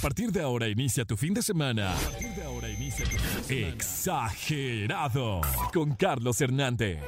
partir de ahora inicia tu fin de semana. A partir de ahora inicia tu fin de semana. Exagerado con Carlos Hernández.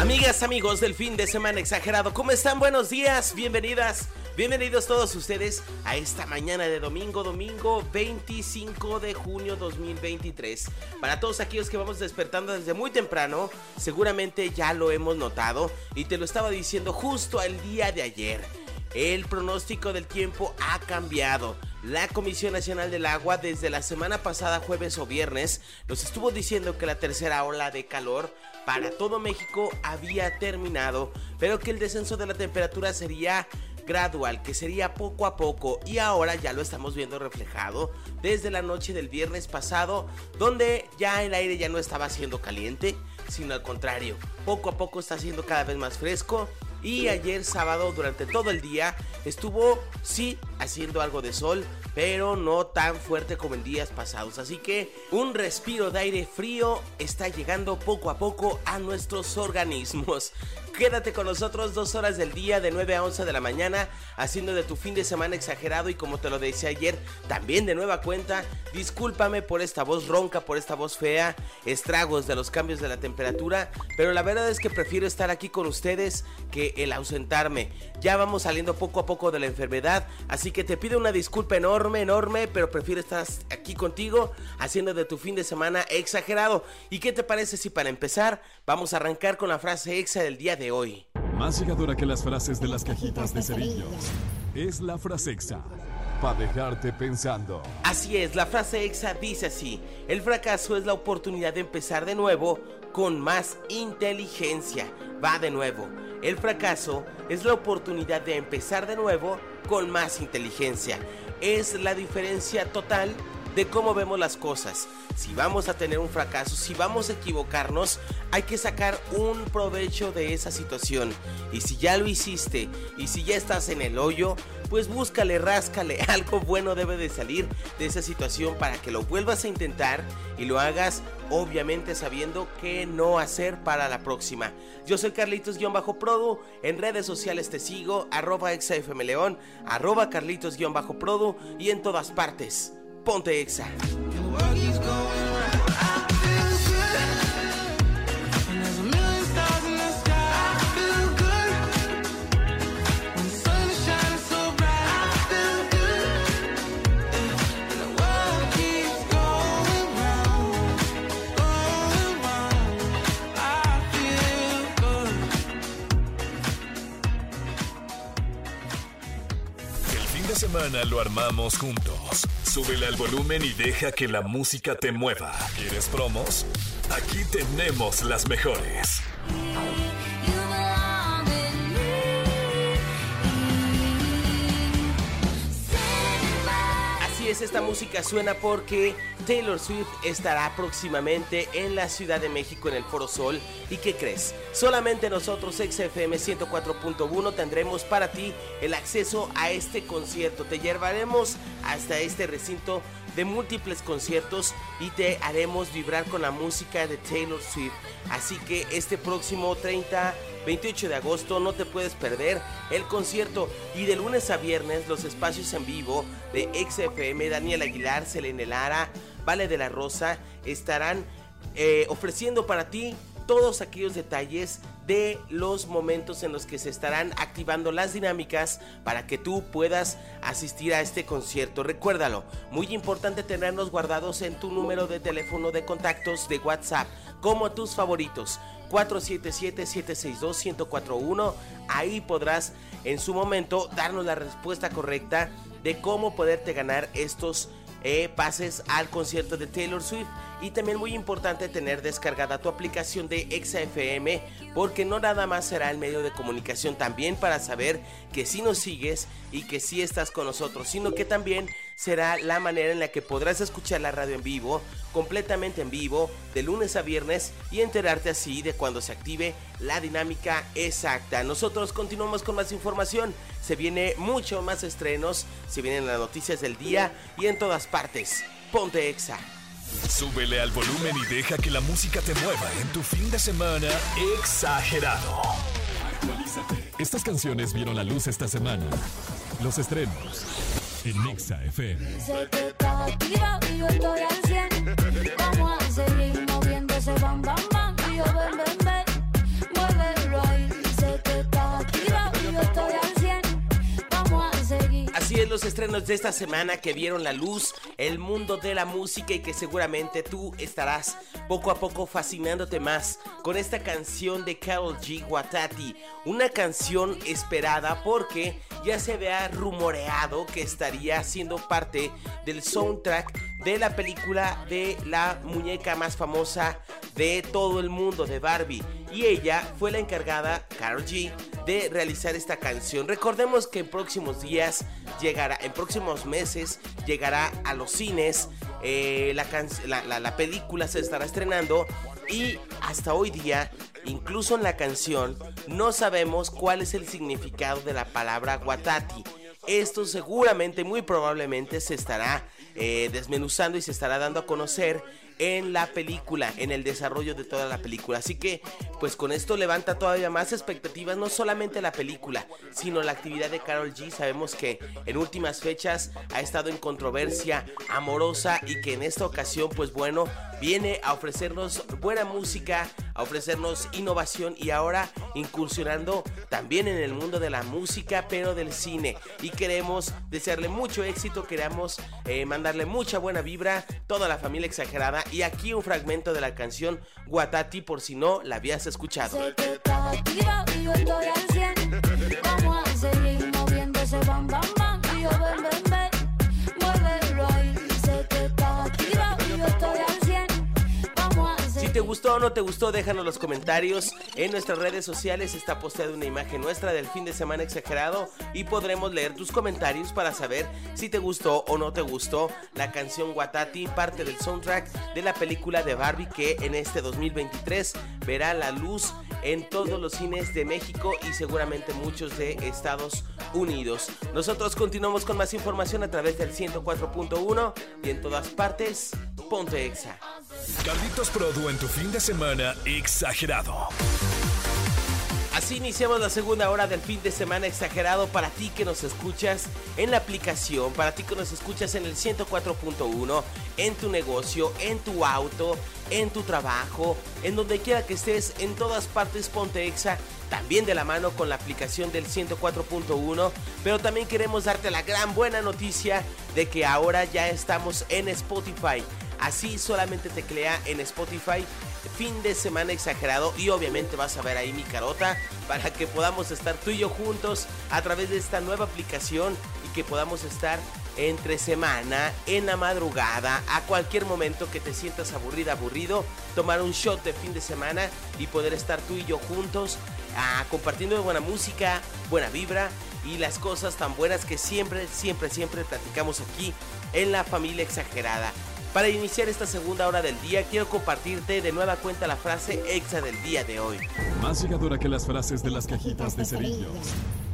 Amigas, amigos del fin de semana exagerado, ¿cómo están? Buenos días, bienvenidas, bienvenidos todos ustedes a esta mañana de domingo, domingo 25 de junio 2023. Para todos aquellos que vamos despertando desde muy temprano, seguramente ya lo hemos notado y te lo estaba diciendo justo al día de ayer. El pronóstico del tiempo ha cambiado. La Comisión Nacional del Agua desde la semana pasada, jueves o viernes, nos estuvo diciendo que la tercera ola de calor para todo México había terminado, pero que el descenso de la temperatura sería gradual, que sería poco a poco y ahora ya lo estamos viendo reflejado desde la noche del viernes pasado, donde ya el aire ya no estaba siendo caliente, sino al contrario, poco a poco está siendo cada vez más fresco y ayer sábado durante todo el día estuvo sí haciendo algo de sol, pero no tan fuerte como en días pasados. Así que un respiro de aire frío está llegando poco a poco a nuestros organismos. Quédate con nosotros dos horas del día de 9 a 11 de la mañana haciendo de tu fin de semana exagerado y como te lo decía ayer, también de nueva cuenta, discúlpame por esta voz ronca, por esta voz fea, estragos de los cambios de la temperatura, pero la verdad es que prefiero estar aquí con ustedes que el ausentarme. Ya vamos saliendo poco a poco de la enfermedad, así que te pido una disculpa enorme, enorme, pero prefiero estar aquí contigo haciendo de tu fin de semana exagerado. ¿Y qué te parece si para empezar vamos a arrancar con la frase exa del día de hoy? Más llegadora que las frases de las cajitas de cerillos. Es la frase exa. Para dejarte pensando. Así es, la frase exa dice así: el fracaso es la oportunidad de empezar de nuevo con más inteligencia. Va de nuevo. El fracaso es la oportunidad de empezar de nuevo con más inteligencia. Es la diferencia total de cómo vemos las cosas. Si vamos a tener un fracaso, si vamos a equivocarnos, hay que sacar un provecho de esa situación. Y si ya lo hiciste y si ya estás en el hoyo, pues búscale, ráscale, algo bueno debe de salir de esa situación para que lo vuelvas a intentar y lo hagas obviamente sabiendo qué no hacer para la próxima. Yo soy Carlitos-Produ, en redes sociales te sigo, arroba exafmleón, arroba Carlitos-Produ y en todas partes. Ponte Exa. Semana lo armamos juntos. Súbele al volumen y deja que la música te mueva. ¿Quieres promos? Aquí tenemos las mejores. Esta música suena porque Taylor Swift estará próximamente en la Ciudad de México en el Foro Sol. ¿Y qué crees? Solamente nosotros, XFM 104.1, tendremos para ti el acceso a este concierto. Te llevaremos hasta este recinto de múltiples conciertos y te haremos vibrar con la música de Taylor Swift. Así que este próximo 30, 28 de agosto no te puedes perder el concierto y de lunes a viernes los espacios en vivo de XFM, Daniel Aguilar, Selene Lara, Vale de la Rosa estarán eh, ofreciendo para ti todos aquellos detalles de los momentos en los que se estarán activando las dinámicas para que tú puedas asistir a este concierto. Recuérdalo, muy importante tenerlos guardados en tu número de teléfono de contactos de WhatsApp como tus favoritos. 477-762-1041. Ahí podrás en su momento darnos la respuesta correcta de cómo poderte ganar estos eh, pases al concierto de Taylor Swift. Y también muy importante tener descargada tu aplicación de ExaFM porque no nada más será el medio de comunicación también para saber que si nos sigues y que si estás con nosotros, sino que también será la manera en la que podrás escuchar la radio en vivo, completamente en vivo, de lunes a viernes y enterarte así de cuando se active la dinámica exacta. Nosotros continuamos con más información, se viene mucho más estrenos, se vienen las noticias del día y en todas partes. Ponte Exa. Súbele al volumen y deja que la música te mueva en tu fin de semana exagerado. Estas canciones vieron la luz esta semana. Los estrenos en Nexa FM. Sé que estás activa y yo estoy al 100. Vamos a seguir moviendo ese bam bam bam y yo ven ven ven. Muévelo ahí. Sé que estás activa y yo estoy al 100. Vamos a seguir. Así es los estrenos de esta semana que vieron la luz, el mundo de la música y que seguramente tú estarás poco a poco fascinándote más con esta canción de Carol G. Watati. Una canción esperada porque ya se había rumoreado que estaría siendo parte del soundtrack de la película de la muñeca más famosa de todo el mundo, de Barbie. Y ella fue la encargada, Carol G, de realizar esta canción. Recordemos que en próximos días llegará, en próximos meses llegará a los cines. Eh, la, la- la película se estará estrenando y hasta hoy día, incluso en la canción, no sabemos cuál es el significado de la palabra Watati. Esto seguramente, muy probablemente, se estará eh, desmenuzando y se estará dando a conocer en la película, en el desarrollo de toda la película. Así que, pues con esto levanta todavía más expectativas, no solamente la película, sino la actividad de Carol G. Sabemos que en últimas fechas ha estado en controversia amorosa y que en esta ocasión, pues bueno, viene a ofrecernos buena música, a ofrecernos innovación y ahora incursionando también en el mundo de la música, pero del cine. Y queremos desearle mucho éxito, queremos eh, mandarle mucha buena vibra, toda la familia exagerada. Y aquí un fragmento de la canción Guatati, por si no la habías escuchado. Sé que estás activa y yo estoy al 100. Vamos a seguir moviendo ese bam bam bam te gustó o no te gustó, déjanos los comentarios. En nuestras redes sociales está posteada una imagen nuestra del fin de semana exagerado y podremos leer tus comentarios para saber si te gustó o no te gustó la canción Watati, parte del soundtrack de la película de Barbie que en este 2023 verá la luz en todos los cines de México y seguramente muchos de Estados Unidos. Nosotros continuamos con más información a través del 104.1 y en todas partes, ponte exa. Carlitos Produ en tu fin de semana exagerado. Así iniciamos la segunda hora del fin de semana exagerado para ti que nos escuchas en la aplicación, para ti que nos escuchas en el 104.1, en tu negocio, en tu auto, en tu trabajo, en donde quiera que estés, en todas partes ponte exa, también de la mano con la aplicación del 104.1, pero también queremos darte la gran buena noticia de que ahora ya estamos en Spotify. Así solamente teclea en Spotify fin de semana exagerado y obviamente vas a ver ahí mi carota para que podamos estar tú y yo juntos a través de esta nueva aplicación y que podamos estar entre semana, en la madrugada, a cualquier momento que te sientas aburrida, aburrido, tomar un shot de fin de semana y poder estar tú y yo juntos ah, compartiendo buena música, buena vibra y las cosas tan buenas que siempre, siempre, siempre platicamos aquí en la familia exagerada. Para iniciar esta segunda hora del día, quiero compartirte de nueva cuenta la frase exa del día de hoy. Más llegadora que las frases de las cajitas de cerillos.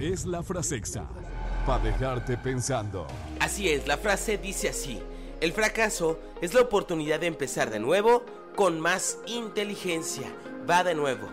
Es la frasexa. Para dejarte pensando. Así es, la frase dice así. El fracaso es la oportunidad de empezar de nuevo con más inteligencia. Va de nuevo.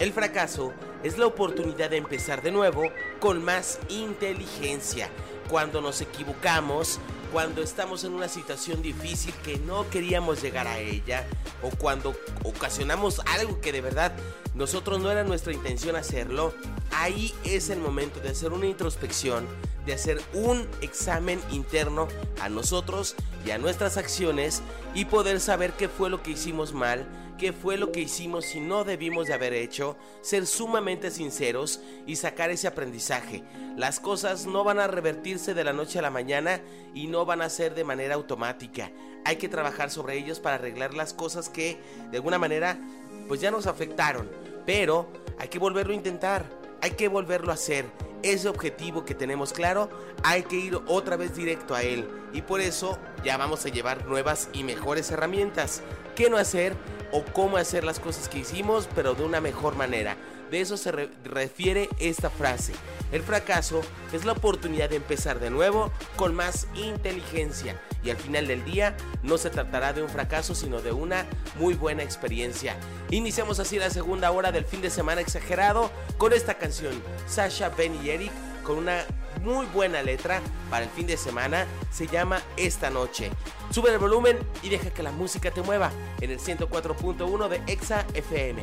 El fracaso es la oportunidad de empezar de nuevo con más inteligencia. Cuando nos equivocamos, cuando estamos en una situación difícil que no queríamos llegar a ella, o cuando ocasionamos algo que de verdad nosotros no era nuestra intención hacerlo, ahí es el momento de hacer una introspección, de hacer un examen interno a nosotros y a nuestras acciones y poder saber qué fue lo que hicimos mal, qué fue lo que hicimos y no debimos de haber hecho, ser sumamente sinceros y sacar ese aprendizaje. Las cosas no van a revertirse de la noche a la mañana y no van a ser de manera automática. Hay que trabajar sobre ellos para arreglar las cosas que de alguna manera pues ya nos afectaron, pero hay que volverlo a intentar, hay que volverlo a hacer. Ese objetivo que tenemos claro, hay que ir otra vez directo a él. Y por eso ya vamos a llevar nuevas y mejores herramientas. ¿Qué no hacer o cómo hacer las cosas que hicimos, pero de una mejor manera? De eso se re- refiere esta frase. El fracaso es la oportunidad de empezar de nuevo con más inteligencia. Y al final del día no se tratará de un fracaso, sino de una muy buena experiencia. Iniciamos así la segunda hora del fin de semana exagerado con esta canción. Sasha, Ben y Eric con una muy buena letra para el fin de semana. Se llama Esta Noche. Sube el volumen y deja que la música te mueva en el 104.1 de Exa FM.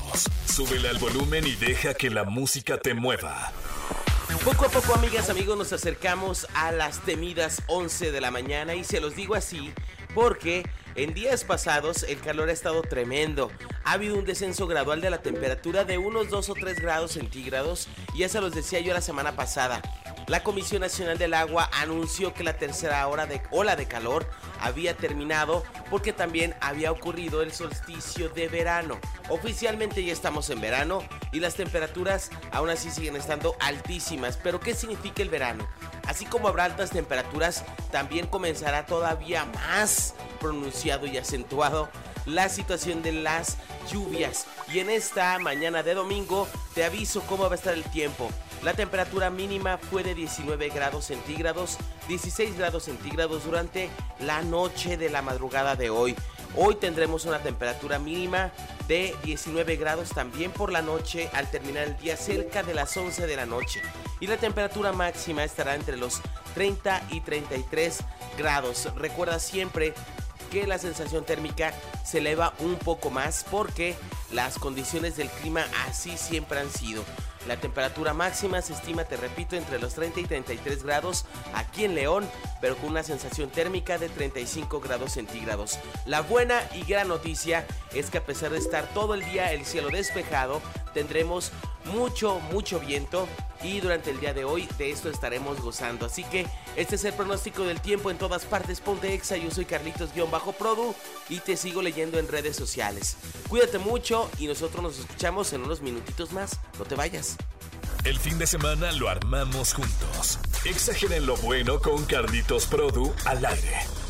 Súbele al volumen y deja que la música te mueva. Poco a poco, amigas, amigos, nos acercamos a las temidas 11 de la mañana y se los digo así porque en días pasados el calor ha estado tremendo. Ha habido un descenso gradual de la temperatura de unos 2 o 3 grados centígrados y se los decía yo la semana pasada. La Comisión Nacional del Agua anunció que la tercera hora de ola de calor había terminado porque también había ocurrido el solsticio de verano. Oficialmente ya estamos en verano y las temperaturas aún así siguen estando altísimas. Pero ¿qué significa el verano? Así como habrá altas temperaturas, también comenzará todavía más pronunciado y acentuado la situación de las lluvias. Y en esta mañana de domingo te aviso cómo va a estar el tiempo. La temperatura mínima fue de 19 grados centígrados, 16 grados centígrados durante la noche de la madrugada de hoy. Hoy tendremos una temperatura mínima de 19 grados también por la noche al terminar el día cerca de las 11 de la noche. Y la temperatura máxima estará entre los 30 y 33 grados. Recuerda siempre que la sensación térmica se eleva un poco más porque las condiciones del clima así siempre han sido. La temperatura máxima se estima, te repito, entre los 30 y 33 grados aquí en León, pero con una sensación térmica de 35 grados centígrados. La buena y gran noticia es que a pesar de estar todo el día el cielo despejado, tendremos mucho, mucho viento y durante el día de hoy de esto estaremos gozando. Así que este es el pronóstico del tiempo en todas partes. Ponte Exa, yo soy Carlitos-Produ y te sigo leyendo en redes sociales. Cuídate mucho y nosotros nos escuchamos en unos minutitos más. No te vayas. El fin de semana lo armamos juntos. Exageren lo bueno con Carlitos Produ al aire.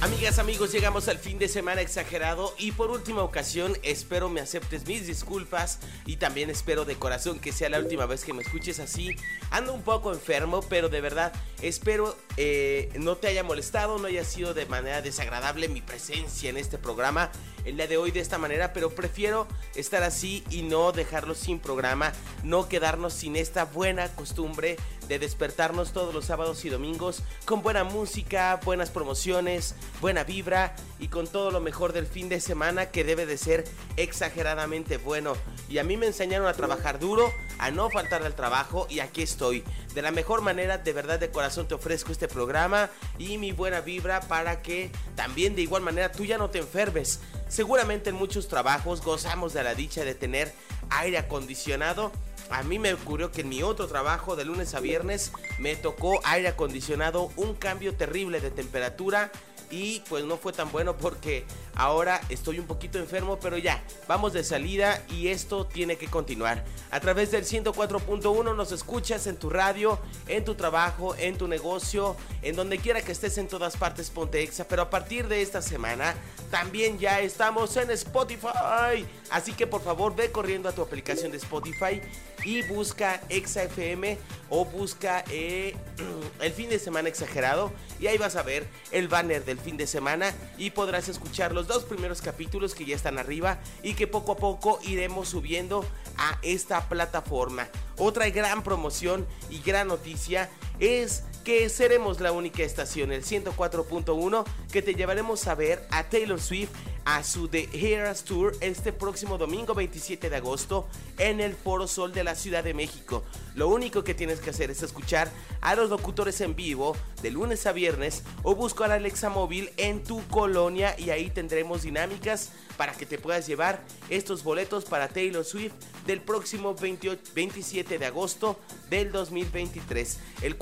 Amigas, amigos, llegamos al fin de semana exagerado y por última ocasión espero me aceptes mis disculpas y también espero de corazón que sea la última vez que me escuches así. Ando un poco enfermo, pero de verdad espero eh, no te haya molestado, no haya sido de manera desagradable mi presencia en este programa el día de hoy de esta manera, pero prefiero estar así y no dejarlo sin programa, no quedarnos sin esta buena costumbre de despertarnos todos los sábados y domingos con buena música, buenas promociones, buena vibra y con todo lo mejor del fin de semana que debe de ser exageradamente bueno. Y a mí me enseñaron a trabajar duro, a no faltar al trabajo y aquí estoy. De la mejor manera, de verdad de corazón te ofrezco este programa y mi buena vibra para que también de igual manera tú ya no te enfermes. Seguramente en muchos trabajos gozamos de la dicha de tener aire acondicionado a mí me ocurrió que en mi otro trabajo de lunes a viernes me tocó aire acondicionado, un cambio terrible de temperatura y pues no fue tan bueno porque ahora estoy un poquito enfermo, pero ya, vamos de salida y esto tiene que continuar. A través del 104.1 nos escuchas en tu radio, en tu trabajo, en tu negocio, en donde quiera que estés en todas partes Ponte Exa, pero a partir de esta semana también ya estamos en Spotify. Así que por favor ve corriendo a tu aplicación de Spotify y busca Exa FM o busca eh, el fin de semana exagerado y ahí vas a ver el banner del fin de semana y podrás escuchar los dos primeros capítulos que ya están arriba y que poco a poco iremos subiendo a esta plataforma. Otra gran promoción y gran noticia es que seremos la única estación, el 104.1, que te llevaremos a ver a Taylor Swift a su The Heroes Tour este próximo domingo 27 de agosto en el Foro Sol de la Ciudad de México. Lo único que tienes que hacer es escuchar a los locutores en vivo de lunes a viernes o buscar Alexa Móvil en tu colonia y ahí tendremos dinámicas para que te puedas llevar estos boletos para Taylor Swift del próximo 28, 27 de agosto del 2023. El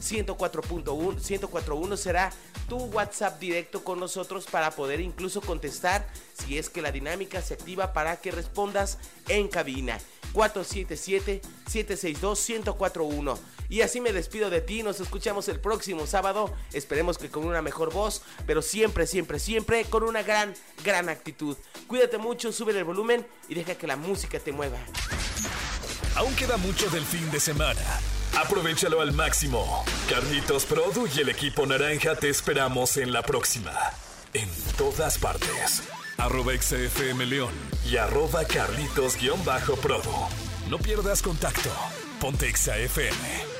477-762-1041 1041 será tu WhatsApp directo con nosotros para poder incluso contestar si es que la dinámica se activa para que respondas en cabina. 477-762-1041. Y así me despido de ti, nos escuchamos el próximo sábado, esperemos que con una mejor voz, pero siempre, siempre, siempre con una gran, gran actitud. Cuídate mucho, sube el volumen y deja que la música te mueva. Aún queda mucho del fin de semana. Aprovechalo al máximo. Carlitos Produ y el equipo naranja te esperamos en la próxima. En todas partes. Arroba XFM León y arroba Carlitos-Produ. No pierdas contacto. Ponte XFM.